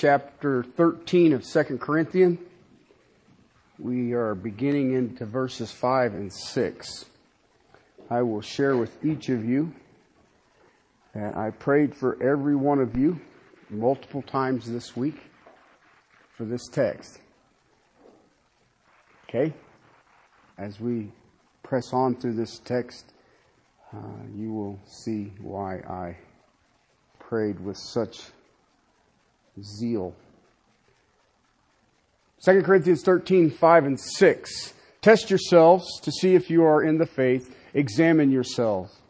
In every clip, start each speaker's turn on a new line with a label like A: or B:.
A: chapter 13 of 2 Corinthians. We are beginning into verses 5 and 6. I will share with each of you that I prayed for every one of you multiple times this week for this text. Okay? As we press on through this text, uh, you will see why I prayed with such zeal. 2 Corinthians 13, 5 and 6. Test yourselves to see if you are in the faith. Examine yourselves.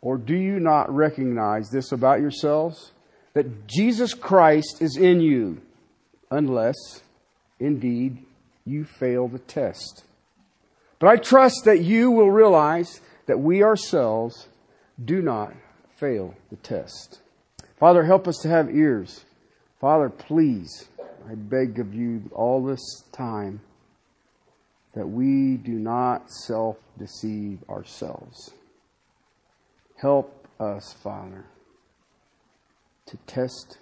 A: Or do you not recognize this about yourselves? That Jesus Christ is in you, unless, indeed, you fail the test. But I trust that you will realize that we ourselves do not fail the test. Father, help us to have ears. Father, please, I beg of you all this time that we do not self deceive ourselves. Help us, Father, to test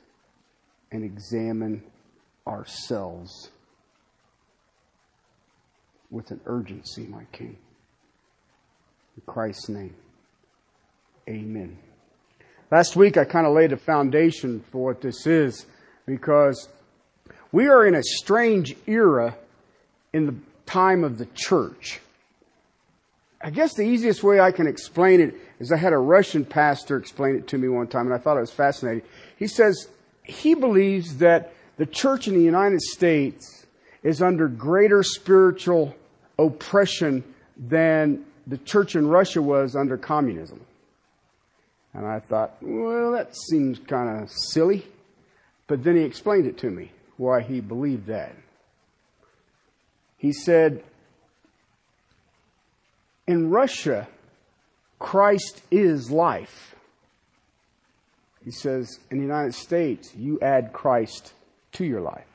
A: and examine ourselves with an urgency, my King. In Christ's name, amen. Last week, I kind of laid a foundation for what this is because we are in a strange era in the time of the church. I guess the easiest way I can explain it is I had a Russian pastor explain it to me one time, and I thought it was fascinating. He says he believes that the church in the United States is under greater spiritual oppression than the church in Russia was under communism. And I thought, well, that seems kind of silly. But then he explained it to me, why he believed that. He said, in Russia, Christ is life. He says, in the United States, you add Christ to your life.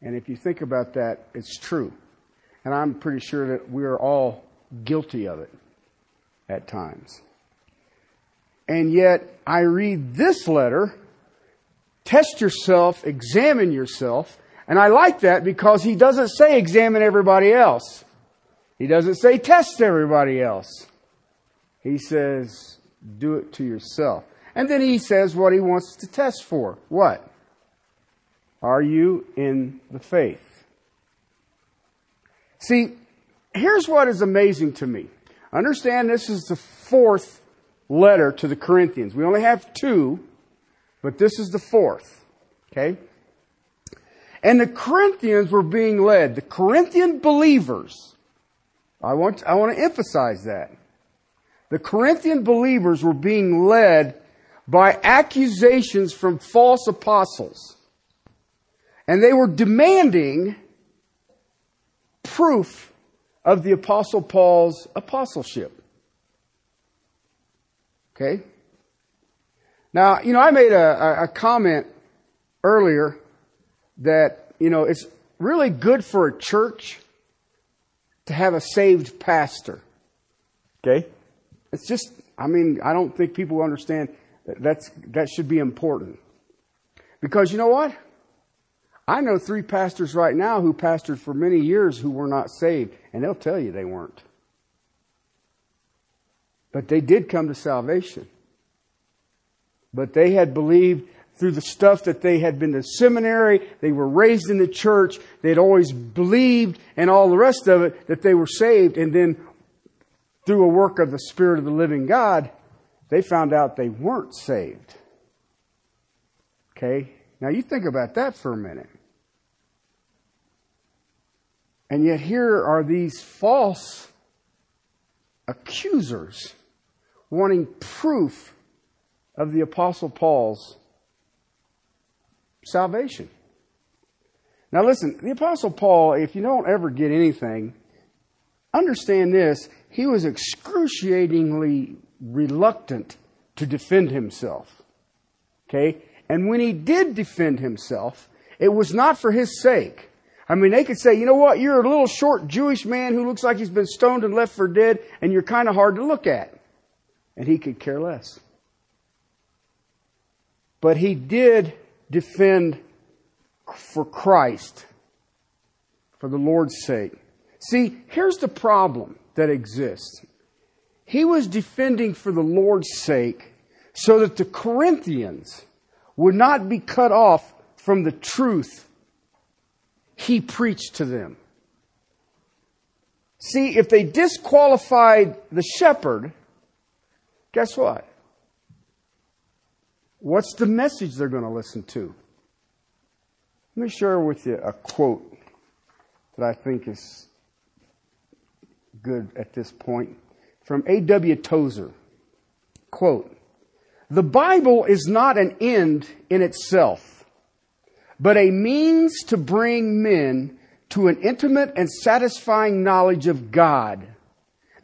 A: And if you think about that, it's true. And I'm pretty sure that we're all guilty of it at times. And yet, I read this letter, test yourself, examine yourself, and I like that because he doesn't say examine everybody else. He doesn't say test everybody else. He says do it to yourself. And then he says what he wants to test for. What? Are you in the faith? See, here's what is amazing to me. Understand this is the fourth letter to the Corinthians. We only have two, but this is the fourth. Okay? And the Corinthians were being led, the Corinthian believers. I want, I want to emphasize that. The Corinthian believers were being led by accusations from false apostles. And they were demanding proof of the Apostle Paul's apostleship. Okay? Now, you know, I made a, a, comment earlier that, you know, it's really good for a church to have a saved pastor. Okay? It's just, I mean, I don't think people understand that that's, that should be important. Because you know what? I know three pastors right now who pastored for many years who were not saved, and they'll tell you they weren't. But they did come to salvation. But they had believed through the stuff that they had been to seminary, they were raised in the church, they'd always believed, and all the rest of it, that they were saved. And then through a work of the Spirit of the living God, they found out they weren't saved. Okay? Now you think about that for a minute. And yet here are these false accusers wanting proof of the apostle Paul's salvation. Now listen, the apostle Paul, if you don't ever get anything, understand this, he was excruciatingly reluctant to defend himself. Okay? And when he did defend himself, it was not for his sake. I mean, they could say, you know what, you're a little short Jewish man who looks like he's been stoned and left for dead, and you're kind of hard to look at. And he could care less. but he did defend for Christ, for the Lord's sake. See, here's the problem that exists. He was defending for the Lord's sake so that the Corinthians would not be cut off from the truth he preached to them. See, if they disqualified the shepherd, guess what? What's the message they're going to listen to? Let me share with you a quote that I think is good at this point from A.W. Tozer. Quote, the Bible is not an end in itself, but a means to bring men to an intimate and satisfying knowledge of God,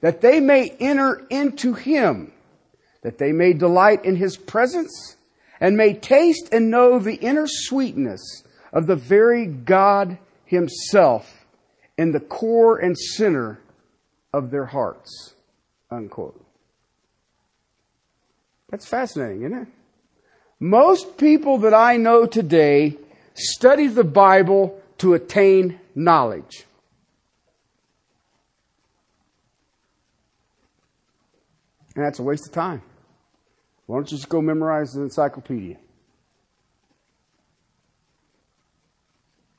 A: that they may enter into Him, that they may delight in His presence, and may taste and know the inner sweetness of the very God Himself in the core and center of their hearts. Unquote. That's fascinating, isn't it? Most people that I know today study the Bible to attain knowledge. And that's a waste of time. Why don't you just go memorize the encyclopedia?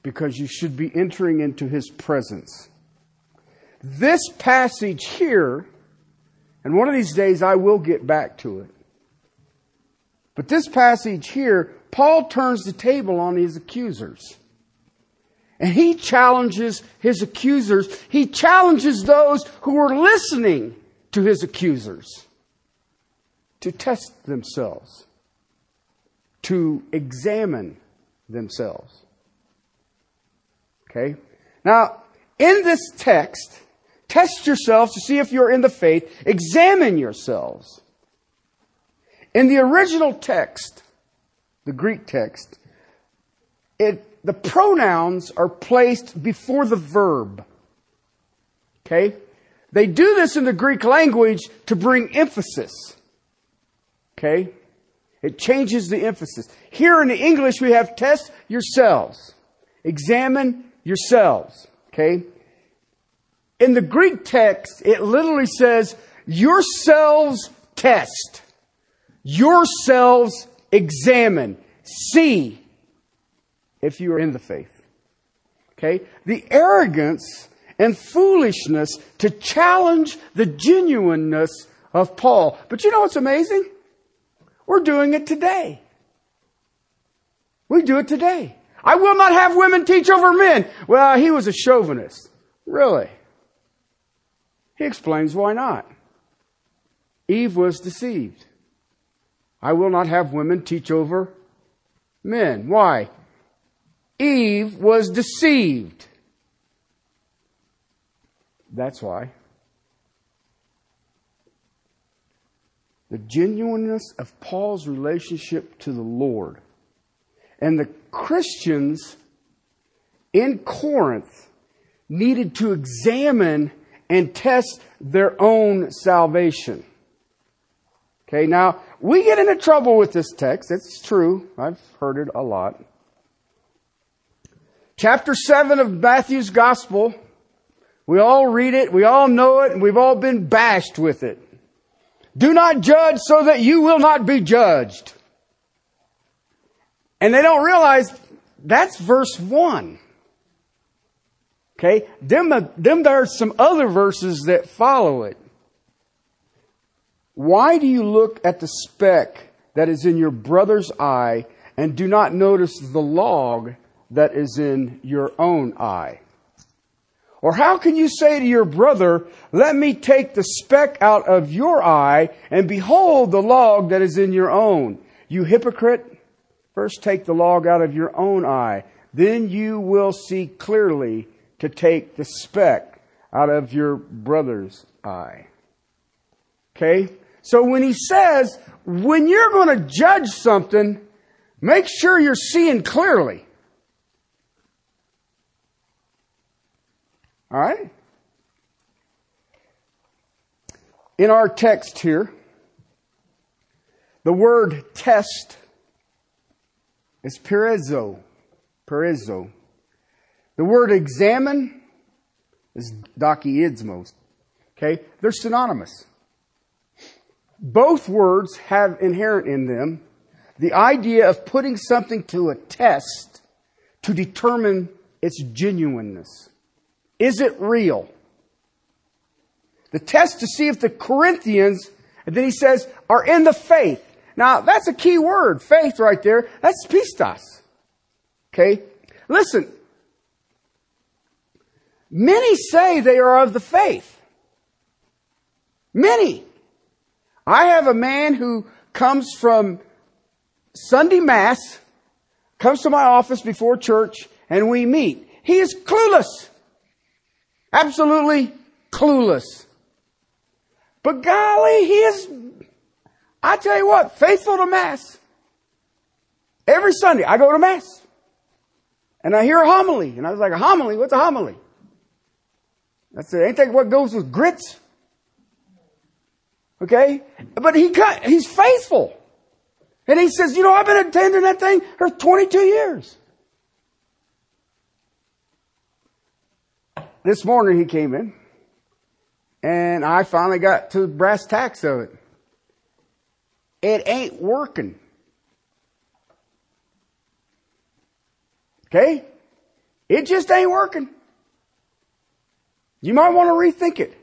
A: Because you should be entering into his presence. This passage here, and one of these days I will get back to it. But this passage here, Paul turns the table on his accusers. And he challenges his accusers. He challenges those who are listening to his accusers to test themselves, to examine themselves. Okay? Now, in this text, test yourselves to see if you're in the faith, examine yourselves. In the original text, the Greek text, it, the pronouns are placed before the verb. Okay? They do this in the Greek language to bring emphasis. Okay? It changes the emphasis. Here in the English, we have test yourselves. Examine yourselves. Okay? In the Greek text, it literally says, yourselves test. Yourselves examine. See if you are in the faith. Okay? The arrogance and foolishness to challenge the genuineness of Paul. But you know what's amazing? We're doing it today. We do it today. I will not have women teach over men. Well, he was a chauvinist. Really? He explains why not. Eve was deceived. I will not have women teach over men. Why? Eve was deceived. That's why. The genuineness of Paul's relationship to the Lord. And the Christians in Corinth needed to examine and test their own salvation. Okay, now we get into trouble with this text. It's true. I've heard it a lot. Chapter 7 of Matthew's Gospel. We all read it. We all know it. And we've all been bashed with it. Do not judge so that you will not be judged. And they don't realize that's verse 1. Okay? Them, uh, them there are some other verses that follow it. Why do you look at the speck that is in your brother's eye and do not notice the log that is in your own eye? Or how can you say to your brother, let me take the speck out of your eye and behold the log that is in your own? You hypocrite, first take the log out of your own eye. Then you will see clearly to take the speck out of your brother's eye. Okay? So when he says, when you're going to judge something, make sure you're seeing clearly. All right? In our text here, the word test is peirazo. Peirazo. The word examine is dokiidsmos. Okay? They're synonymous. Both words have inherent in them the idea of putting something to a test to determine its genuineness. Is it real? The test to see if the Corinthians, and then he says, are in the faith. Now, that's a key word, faith right there. That's pistos. Okay? Listen. Many say they are of the faith. Many. I have a man who comes from Sunday Mass, comes to my office before church, and we meet. He is clueless. Absolutely clueless. But golly, he is, I tell you what, faithful to Mass. Every Sunday, I go to Mass. And I hear a homily. And I was like, a homily? What's a homily? I said, ain't that what goes with grits? Okay? But he he's faithful. And he says, you know, I've been attending that thing for 22 years. This morning he came in and I finally got to the brass tacks of it. It ain't working. Okay? It just ain't working. You might want to rethink it.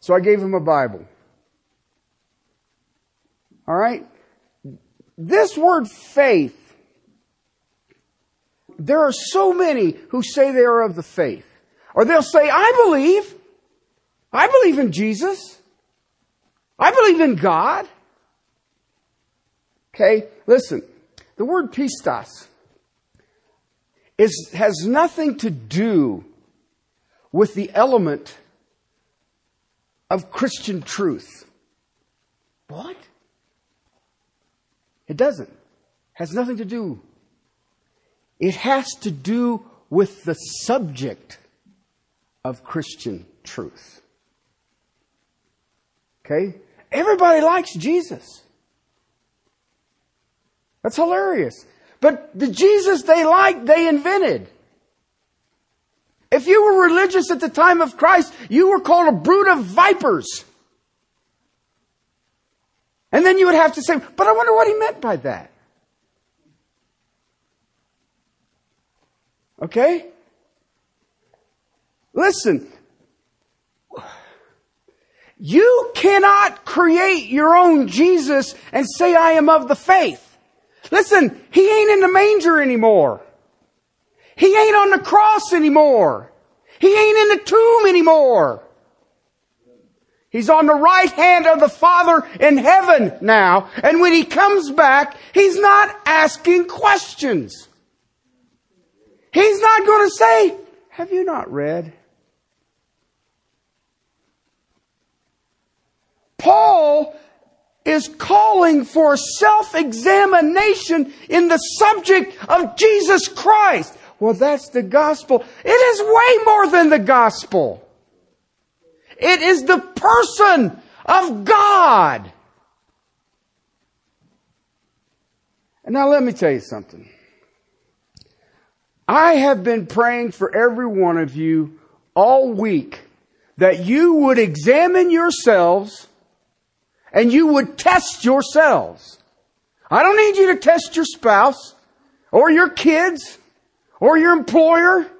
A: So I gave him a Bible. All right? This word faith, there are so many who say they are of the faith. Or they'll say, I believe. I believe in Jesus. I believe in God. Okay, listen. The word pistos is, has nothing to do with the element of Christian truth. What? It doesn't. Has nothing to do. It has to do with the subject of Christian truth. Okay? Everybody likes Jesus. That's hilarious. But the Jesus they liked, they invented. If you were religious at the time of Christ, you were called a brood of vipers. And then you would have to say, but I wonder what he meant by that. Okay? Listen. You cannot create your own Jesus and say, I am of the faith. Listen, he ain't in the manger anymore. He ain't on the cross anymore. He ain't in the tomb anymore. He's on the right hand of the Father in heaven now. And when he comes back, he's not asking questions. He's not going to say, have you not read? Paul is calling for self-examination in the subject of Jesus Christ. Well, that's the gospel. It is way more than the gospel. It is the person of God. And now let me tell you something. I have been praying for every one of you all week that you would examine yourselves and you would test yourselves. I don't need you to test your spouse or your kids or your employer.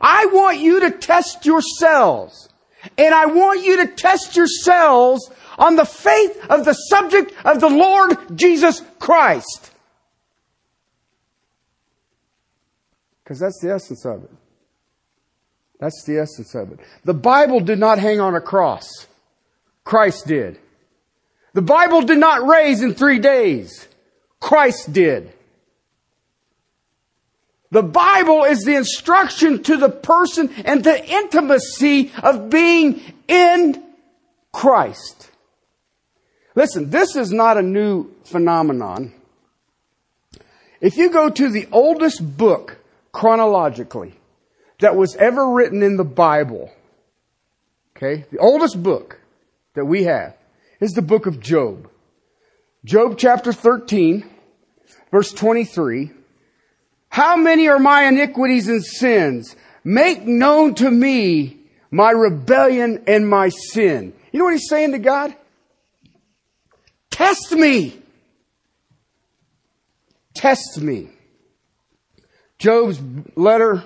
A: I want you to test yourselves. And I want you to test yourselves on the faith of the subject of the Lord Jesus Christ. Because that's the essence of it. That's the essence of it. The Bible did not hang on a cross. Christ did. The Bible did not raise in three days. Christ did. The Bible is the instruction to the person and the intimacy of being in Christ. Listen, this is not a new phenomenon. If you go to the oldest book chronologically that was ever written in the Bible, okay, the oldest book that we have is the book of Job. Job chapter 13, verse 23 How many are my iniquities and sins? Make known to me my rebellion and my sin. You know what he's saying to God? Test me. Test me. Job's letter,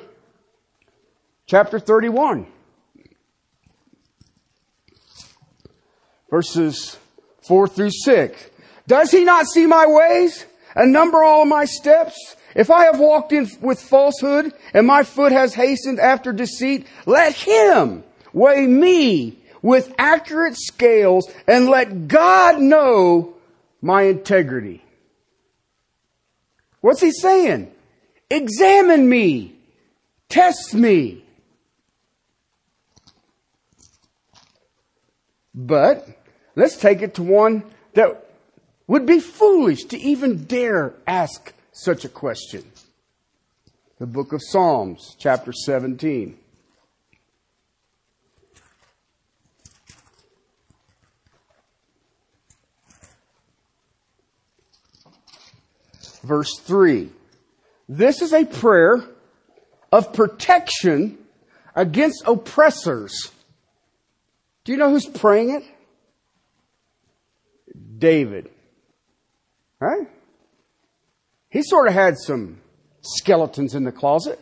A: chapter 31, verses 4 through 6. Does he not see my ways and number all my steps? If I have walked in with falsehood and my foot has hastened after deceit, let him weigh me with accurate scales and let God know my integrity. What's he saying? Examine me. Test me. But let's take it to one that would be foolish to even dare ask such a question. The book of Psalms, chapter 17. Verse 3. This is a prayer of protection against oppressors. Do you know who's praying it? David. Right? He sort of had some skeletons in the closet.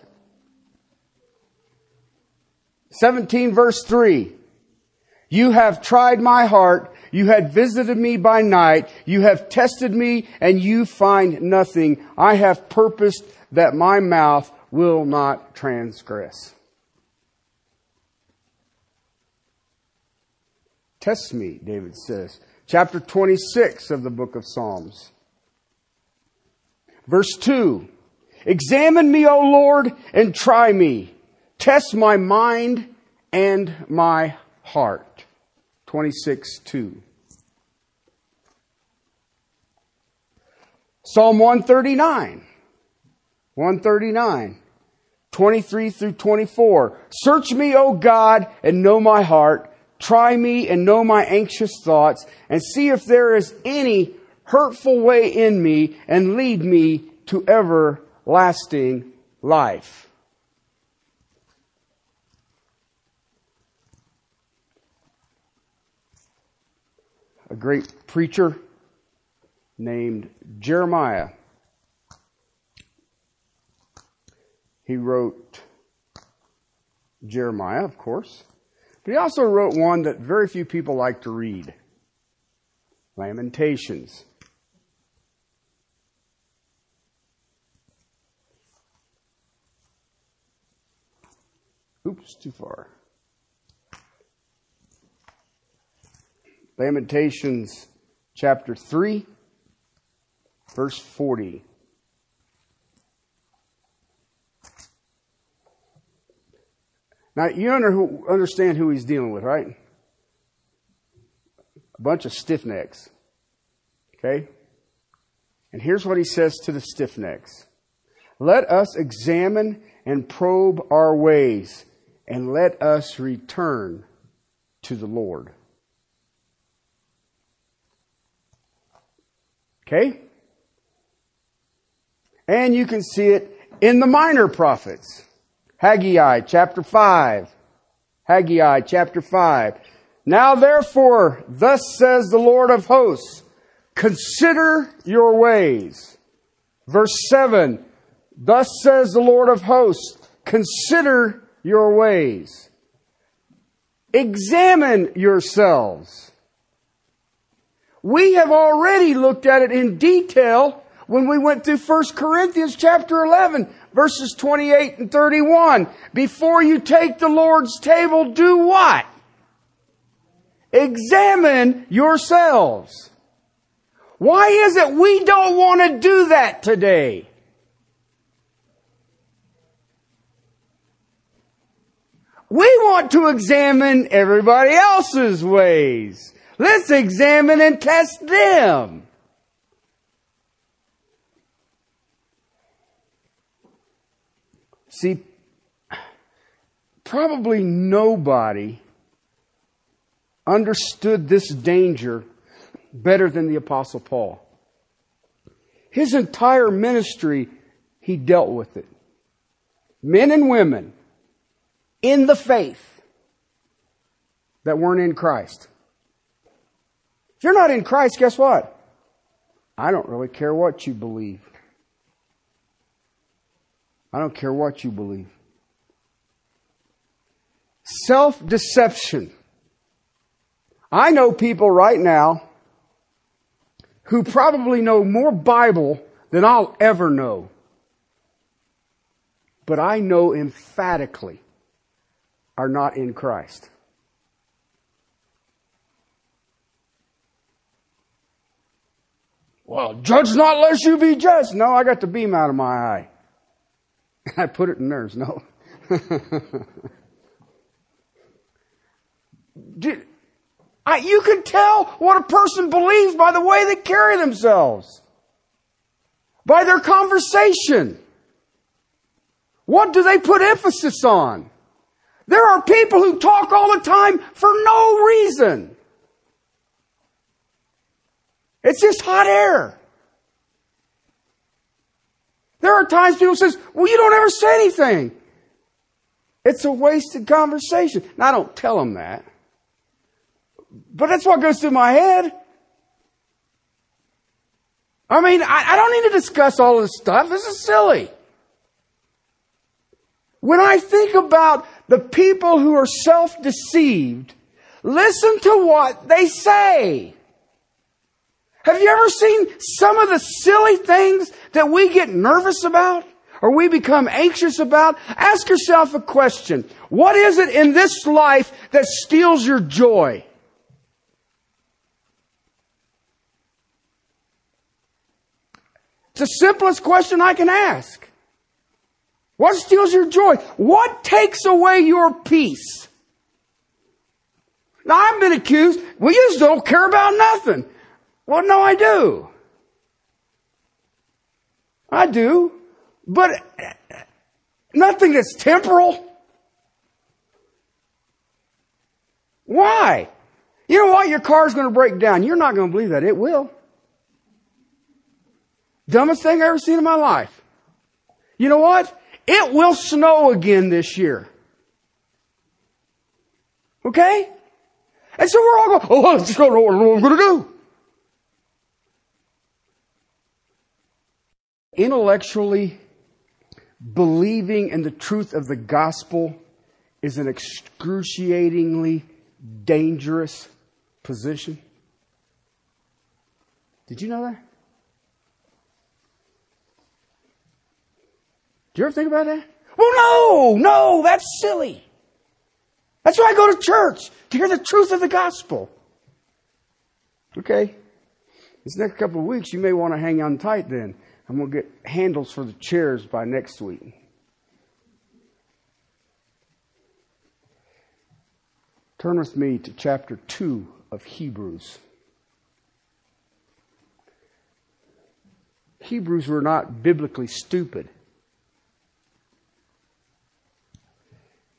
A: 17 verse 3. You have tried my heart. You had visited me by night. You have tested me and you find nothing. I have purposed that my mouth will not transgress. Test me, David says. Chapter 26 of the book of Psalms. Verse 2 Examine me, O Lord, and try me. Test my mind and my heart. 26 2. Psalm 139. 139. 23 through 24. Search me, O God, and know my heart. Try me and know my anxious thoughts, and see if there is any hurtful way in me and lead me to everlasting life. A great preacher named Jeremiah. He wrote Jeremiah, of course, but he also wrote one that very few people like to read Lamentations. Oops, too far. Lamentations chapter 3, verse 40. Now, you understand who he's dealing with, right? A bunch of stiff necks. Okay? And here's what he says to the stiff necks Let us examine and probe our ways and let us return to the Lord. Okay? And you can see it in the minor prophets. Haggai chapter 5. Haggai chapter 5. Now therefore, thus says the Lord of hosts, consider your ways. Verse 7. Thus says the Lord of hosts, consider your ways. Examine yourselves. We have already looked at it in detail when we went through 1 Corinthians chapter 11 verses 28 and 31. Before you take the Lord's table, do what? Examine yourselves. Why is it we don't want to do that today? We want to examine everybody else's ways. Let's examine and test them. See, probably nobody understood this danger better than the Apostle Paul. His entire ministry he dealt with it. Men and women in the faith that weren't in Christ. If you're not in Christ, guess what? I don't really care what you believe. I don't care what you believe. Self deception. I know people right now who probably know more Bible than I'll ever know. But I know emphatically are not in Christ. Well, judge not lest you be judged. No, I got the beam out of my eye. I put it in theirs. No. I, you can tell what a person believes by the way they carry themselves, by their conversation. What do they put emphasis on? There are people who talk all the time for no reason. It's just hot air. There are times people says, well, you don't ever say anything. It's a wasted conversation. Now, I don't tell them that. But that's what goes through my head. I mean, I, I don't need to discuss all this stuff. This is silly. When I think about the people who are self-deceived, listen to what they say. Have you ever seen some of the silly things that we get nervous about or we become anxious about? Ask yourself a question. What is it in this life that steals your joy? It's the simplest question I can ask. What steals your joy? What takes away your peace? Now I've been accused, we just don't care about nothing. Well no I do. I do. But uh, nothing that's temporal. Why? You know what? Your car's going to break down. You're not going to believe that. It will. Dumbest thing I've ever seen in my life. You know what? It will snow again this year. Okay? And so we're all going, oh, I just don't know what I'm going to do. Intellectually believing in the truth of the gospel is an excruciatingly dangerous position. Did you know that? Do you ever think about that? Well, no, no, that's silly. That's why I go to church, to hear the truth of the gospel. Okay? This next couple of weeks, you may want to hang on tight then. Going to get handles for the chairs by next week. Turn with me to chapter 2 of Hebrews. Hebrews were not biblically stupid.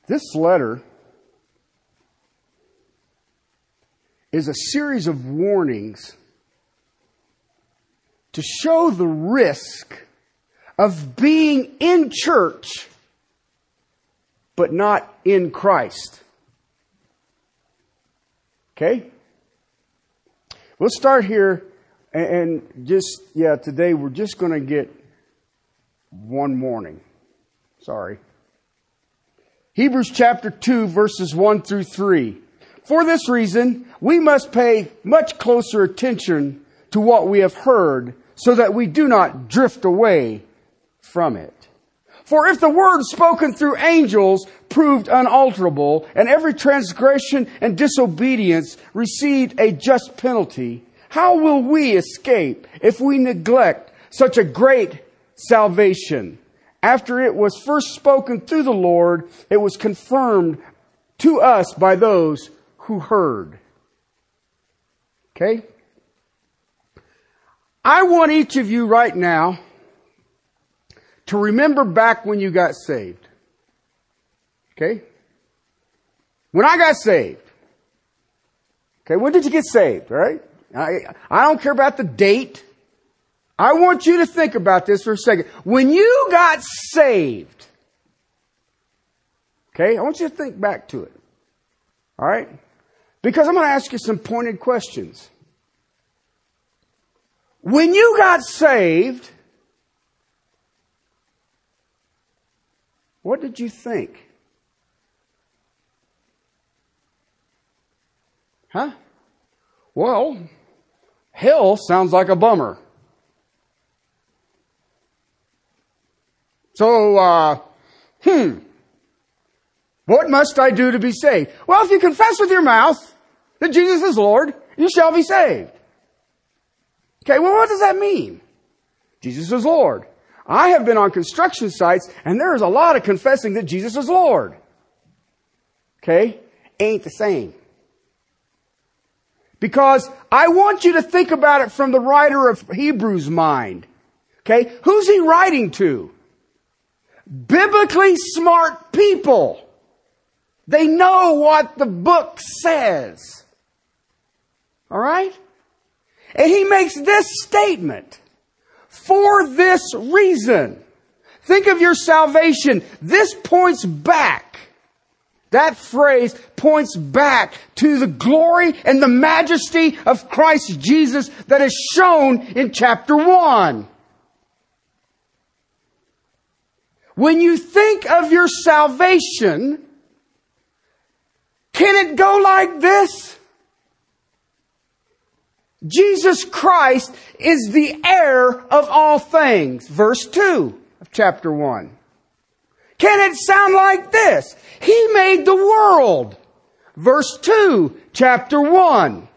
A: This letter is a series of warnings to show the risk of being in church but not in Christ. Okay? We'll start here and just, yeah, today we're just going to get one warning. Sorry. Hebrews chapter 2 verses 1 through 3. For this reason, we must pay much closer attention to what we have heard so that we do not drift away from it. For if the word spoken through angels proved unalterable and every transgression and disobedience received a just penalty, how will we escape if we neglect such a great salvation? after it was first spoken through the Lord, it was confirmed to us by those who heard. Okay? I want each of you right now to remember back when you got saved. Okay? When I got saved. Okay, when did you get saved, right? I, I don't care about the date. I want you to think about this for a second. When you got saved, okay, I want you to think back to it. All right? Because I'm going to ask you some pointed questions. When you got saved, what did you think? Huh? Well, hell sounds like a bummer. So, uh, hmm, what must I do to be saved? Well, if you confess with your mouth that Jesus is Lord, you shall be saved. Okay, well, what does that mean? Jesus is Lord. I have been on construction sites and there is a lot of confessing that Jesus is Lord. Okay? Ain't the same. Because I want you to think about it from the writer of Hebrews' mind. Okay? Who's he writing to? Biblically smart people. They know what the book says. Alright? And he makes this statement. For this reason. Think of your salvation. This points back. That phrase points back to the glory and the majesty of Christ Jesus that is shown in chapter 1. When you think of your salvation, can it go like this? Jesus Christ is the heir of all things. Verse 2 of chapter 1. Can it sound like this? He made the world. Verse 2, chapter 1.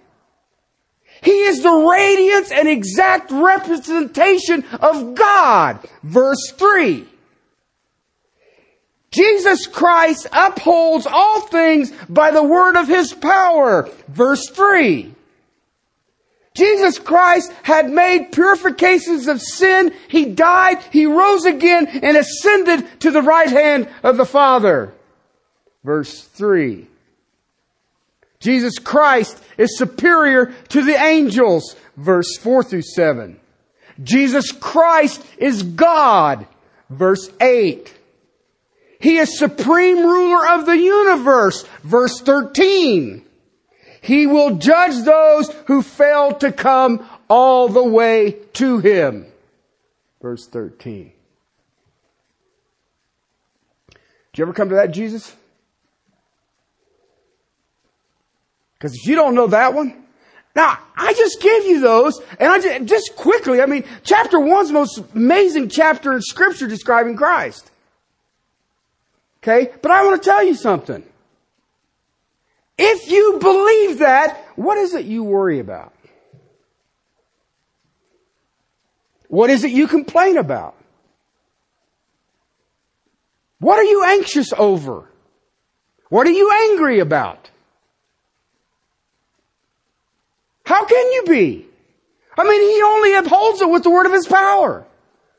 A: He is the radiance and exact representation of God. Verse 3. Jesus Christ upholds all things by the word of his power. Verse 3. Jesus Christ had made purifications of sin. He died, He rose again, and ascended to the right hand of the Father. Verse 3. Jesus Christ is superior to the angels. Verse 4 through 7. Jesus Christ is God. Verse 8. He is supreme ruler of the universe. Verse 13. He will judge those who fail to come all the way to Him. Verse 13. Did you ever come to that Jesus? Because if you don't know that one, now I just gave you those, and I just, just quickly, I mean, chapter one's the most amazing chapter in Scripture describing Christ. Okay? But I want to tell you something. If you believe that, what is it you worry about? What is it you complain about? What are you anxious over? What are you angry about? How can you be? I mean, he only upholds it with the word of his power.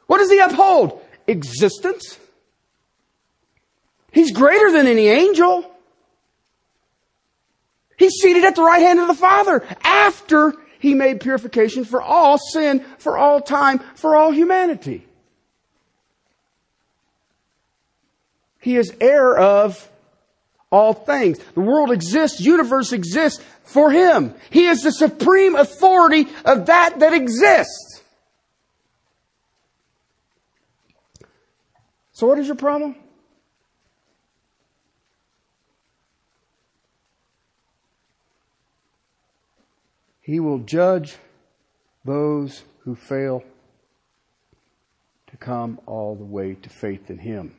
A: What does he uphold? Existence. He's greater than any angel. He's seated at the right hand of the Father after he made purification for all sin, for all time, for all humanity. He is heir of all things. The world exists, universe exists for him. He is the supreme authority of that that exists. So what is your problem? He will judge those who fail to come all the way to faith in Him.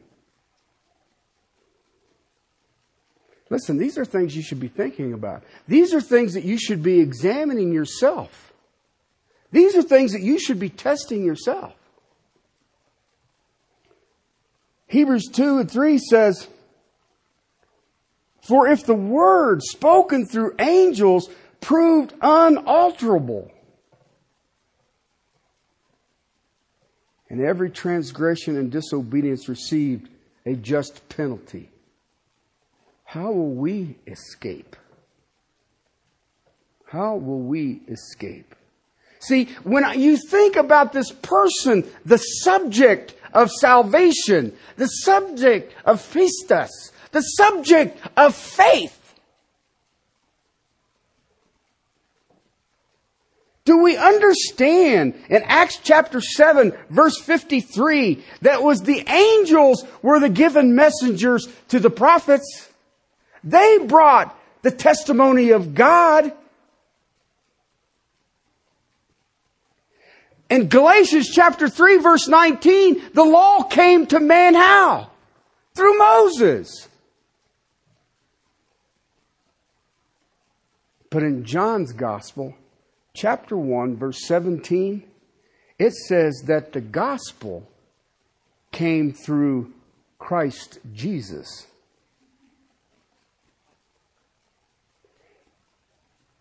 A: Listen, these are things you should be thinking about. These are things that you should be examining yourself. These are things that you should be testing yourself. Hebrews 2 and 3 says, For if the word spoken through angels proved unalterable. And every transgression and disobedience received a just penalty. How will we escape? How will we escape? See, when you think about this person, the subject of salvation, the subject of pistis, the subject of faith, Do we understand in Acts chapter 7 verse 53 that was the angels were the given messengers to the prophets? They brought the testimony of God. In Galatians chapter 3 verse 19, the law came to man how? Through Moses. But in John's gospel, chapter 1, verse 17, it says that the gospel came through Christ Jesus.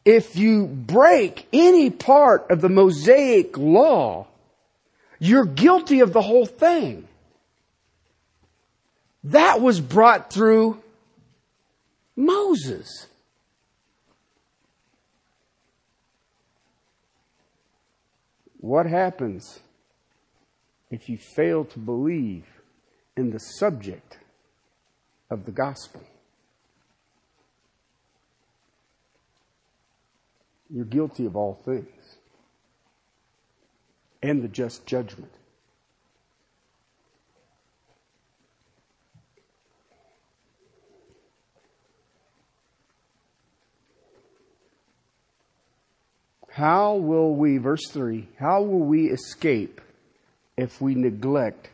A: If you break any part of the Mosaic law, you're guilty of the whole thing. That was brought through Moses. What happens if you fail to believe in the subject of the gospel? You're guilty of all things and the just judgment. How will we, verse 3, how will we escape if we neglect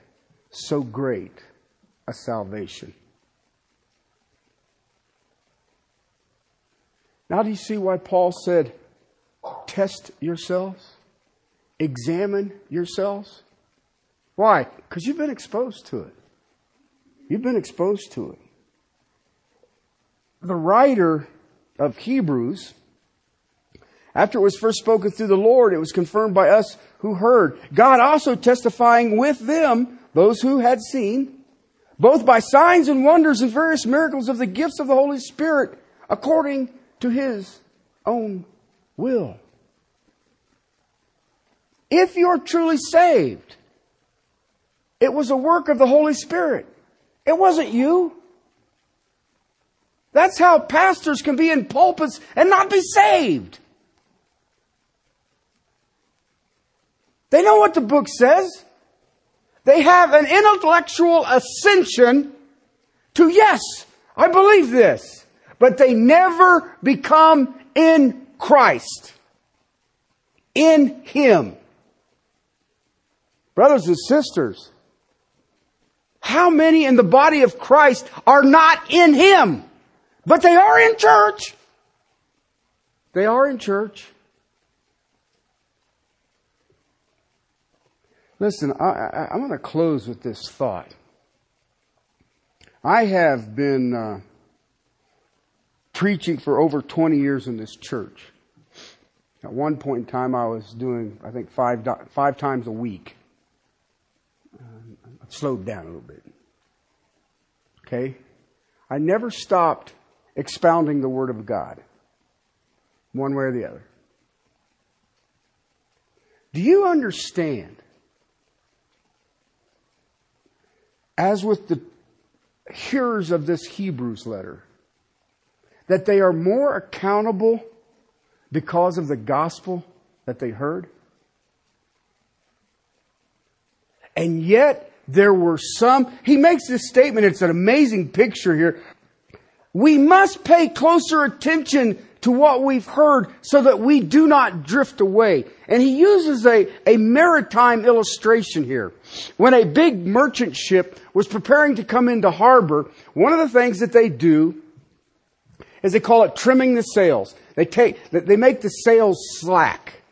A: so great a salvation? Now, do you see why Paul said, test yourselves? Examine yourselves? Why? Because you've been exposed to it. You've been exposed to it. The writer of Hebrews after it was first spoken through the Lord, it was confirmed by us who heard. God also testifying with them, those who had seen, both by signs and wonders and various miracles of the gifts of the Holy Spirit, according to his own will. If you're truly saved, it was a work of the Holy Spirit. It wasn't you. That's how pastors can be in pulpits and not be saved. They know what the book says. They have an intellectual ascension to, yes, I believe this. But they never become in Christ. In Him. Brothers and sisters, how many in the body of Christ are not in Him? But they are in church. They are in church. Listen, I, am going to close with this thought. I have been uh, preaching for over 20 years in this church. At one point in time, I was doing, I think, five, five times a week. Uh, I've slowed down a little bit. Okay? I never stopped expounding the Word of God, one way or the other. Do you understand as with the hearers of this Hebrews letter, that they are more accountable because of the gospel that they heard. And yet, there were some, he makes this statement, it's an amazing picture here. We must pay closer attention to what we've heard so that we do not drift away. And he uses a, a maritime illustration here. When a big merchant ship was preparing to come into harbor, one of the things that they do is they call it trimming the sails. They take, they make the sails slack.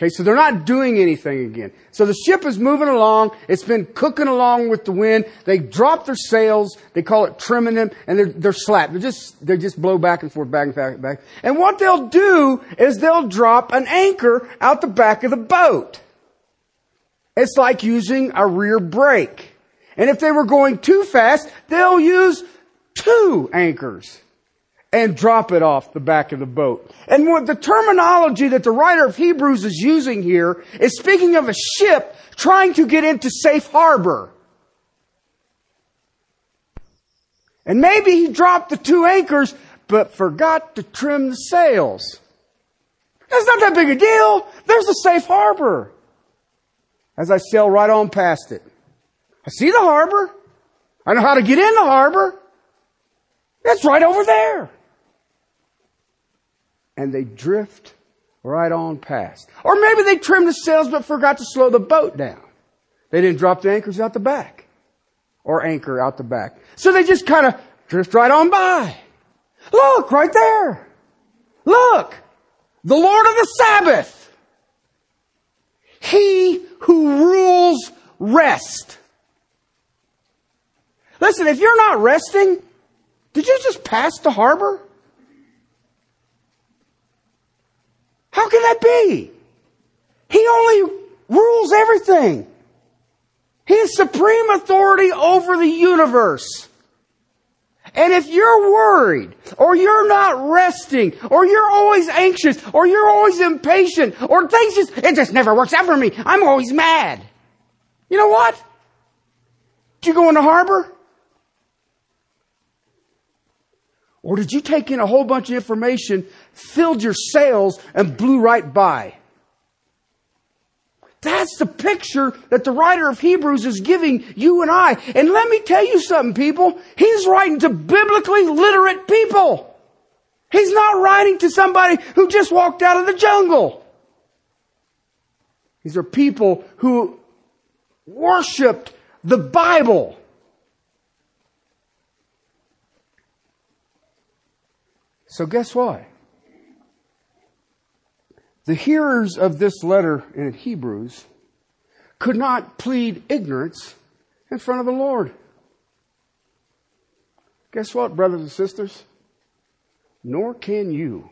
A: Okay, so they're not doing anything again. So the ship is moving along. It's been cooking along with the wind. They drop their sails. They call it trimming them, and they're, they're slack. They're just, they just blow back and forth, back and back, back. And what they'll do is they'll drop an anchor out the back of the boat. It's like using a rear brake. And if they were going too fast, they'll use two anchors. And drop it off the back of the boat. And what the terminology that the writer of Hebrews is using here is speaking of a ship trying to get into safe harbor. And maybe he dropped the two anchors, but forgot to trim the sails. That's not that big a deal. There's a safe harbor. As I sail right on past it. I see the harbor. I know how to get in the harbor. It's right over there and they drift right on past. Or maybe they trimmed the sails but forgot to slow the boat down. They didn't drop the anchors out the back or anchor out the back. So they just kind of drift right on by. Look, right there. Look, the Lord of the Sabbath. He who rules rest. Listen, if you're not resting, did you just pass the harbor? How can that be? He only rules everything. He is supreme authority over the universe. And if you're worried, or you're not resting, or you're always anxious, or you're always impatient, or things just, it just never works out for me. I'm always mad. You know what? You go in the harbor? Or did you take in a whole bunch of information, filled your sails, and blew right by? That's the picture that the writer of Hebrews is giving you and I. And let me tell you something, people. He's writing to biblically literate people. He's not writing to somebody who just walked out of the jungle. These are people who worshiped the Bible. So guess what? The hearers of this letter in Hebrews could not plead ignorance in front of the Lord. Guess what, brothers and sisters? Nor can you.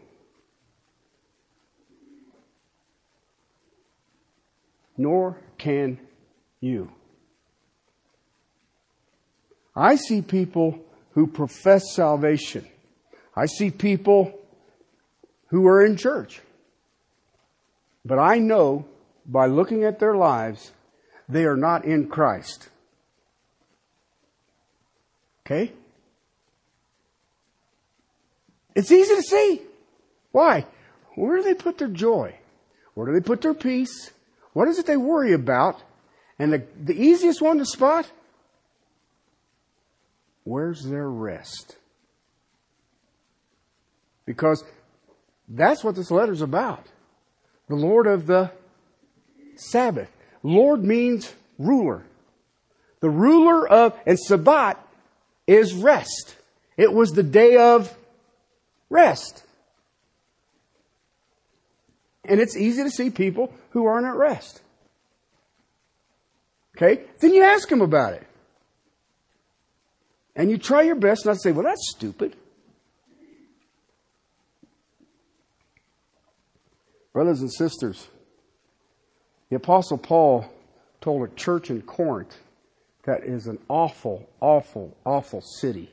A: Nor can you. I see people who profess salvation I see people who are in church, but I know by looking at their lives, they are not in Christ. Okay? It's easy to see. Why? Where do they put their joy? Where do they put their peace? What is it they worry about? And the, the easiest one to spot? Where's their rest? Because that's what this letter is about. The Lord of the Sabbath. Lord means ruler. The ruler of, and Sabbath is rest. It was the day of rest. And it's easy to see people who aren't at rest. Okay? Then you ask them about it. And you try your best not to say, well, that's stupid. Brothers and sisters, the Apostle Paul told a church in Corinth that is an awful, awful, awful city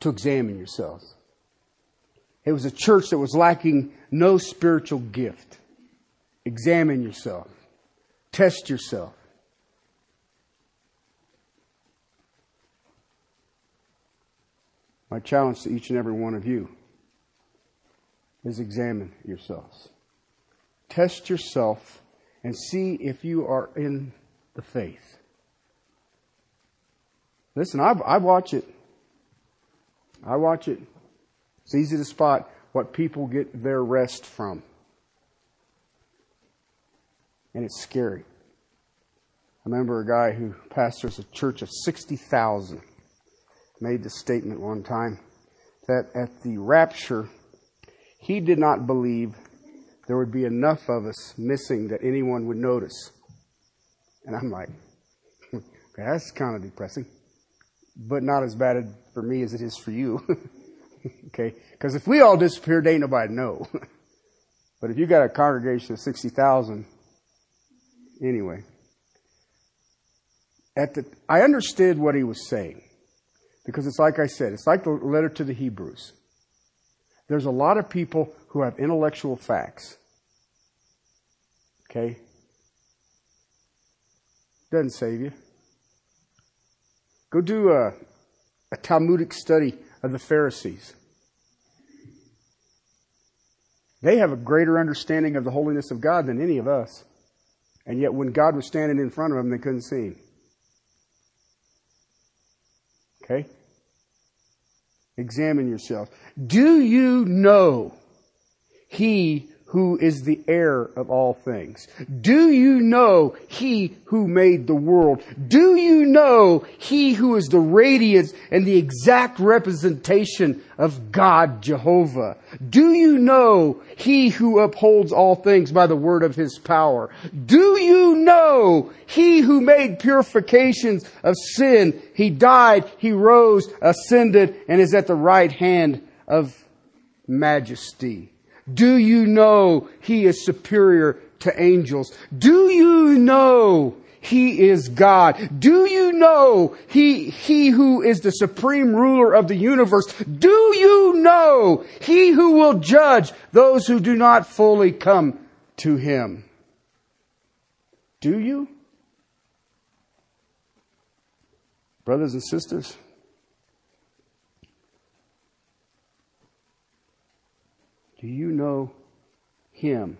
A: to examine yourselves. It was a church that was lacking no spiritual gift. Examine yourself. Test yourself. My challenge to each and every one of you is examine yourselves. Test yourself and see if you are in the faith. Listen, I, I watch it. I watch it. It's easy to spot what people get their rest from. And it's scary. I remember a guy who pastors a church of 60,000 made the statement one time that at the rapture, he did not believe there would be enough of us missing that anyone would notice. And I'm like, okay, that's kind of depressing, but not as bad for me as it is for you. okay? Because if we all disappeared, ain't nobody know. but if you got a congregation of 60,000, anyway. At the, I understood what he was saying. Because it's like I said, it's like the letter to the Hebrews. There's a lot of people who have intellectual facts. Okay? Doesn't save you. Go do a, a Talmudic study of the Pharisees. They have a greater understanding of the holiness of God than any of us. And yet, when God was standing in front of them, they couldn't see him. Okay? Examine yourself. Do you know he who is the heir of all things? Do you know he who made the world? Do you know he who is the radiance and the exact representation of God Jehovah? Do you know he who upholds all things by the word of his power? Do you know he who made purifications of sin? He died, he rose, ascended, and is at the right hand of majesty. Do you know he is superior to angels? Do you know he is God? Do you know he, he who is the supreme ruler of the universe? Do you know he who will judge those who do not fully come to him? Do you? Brothers and sisters, Do you know him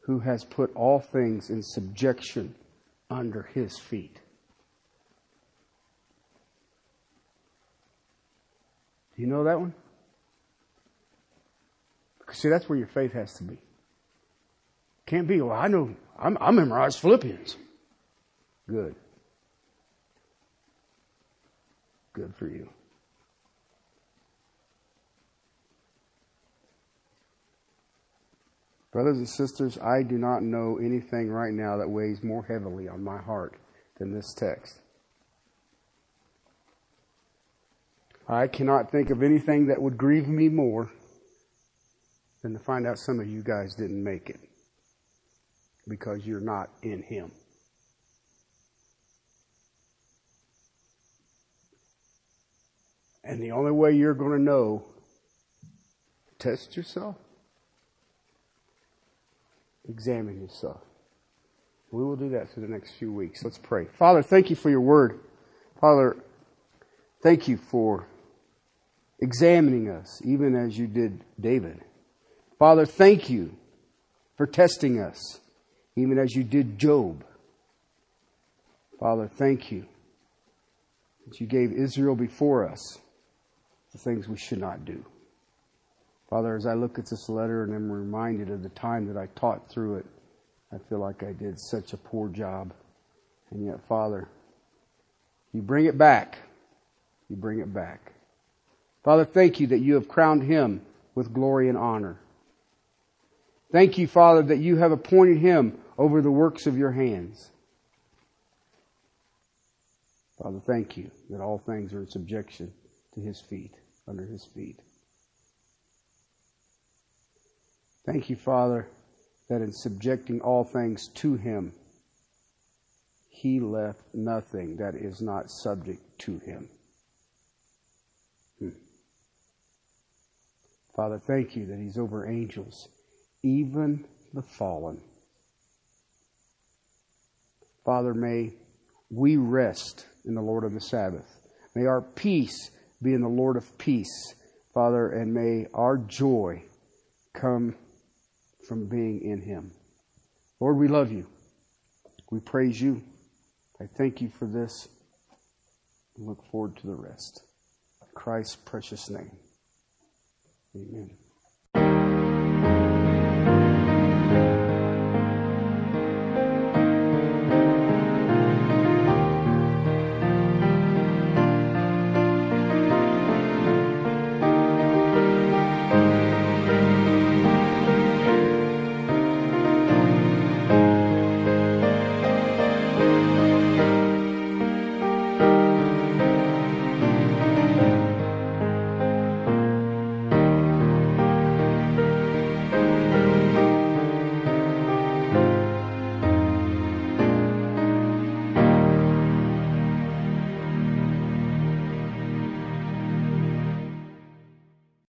A: who has put all things in subjection under his feet? Do you know that one? See, that's where your faith has to be. Can't be, well, I know, I'm, I memorized Philippians. Good. Good for you. Brothers and sisters, I do not know anything right now that weighs more heavily on my heart than this text. I cannot think of anything that would grieve me more than to find out some of you guys didn't make it because you're not in Him. And the only way you're going to know, test yourself. Examine yourself. We will do that for the next few weeks. Let's pray. Father, thank you for your word. Father, thank you for examining us, even as you did David. Father, thank you for testing us, even as you did Job. Father, thank you that you gave Israel before us the things we should not do. Father, as I look at this letter and I'm reminded of the time that I taught through it, I feel like I did such a poor job. And yet, Father, you bring it back. You bring it back. Father, thank you that you have crowned him with glory and honor. Thank you, Father, that you have appointed him over the works of your hands. Father, thank you that all things are in subjection to his feet, under his feet. Thank you, Father, that in subjecting all things to him, he left nothing that is not subject to him. Hmm. Father, thank you that he's over angels, even the fallen. Father, may we rest in the Lord of the Sabbath. May our peace be in the Lord of peace, Father, and may our joy come from being in Him. Lord, we love you. We praise you. I thank you for this look forward to the rest. In Christ's precious name. Amen.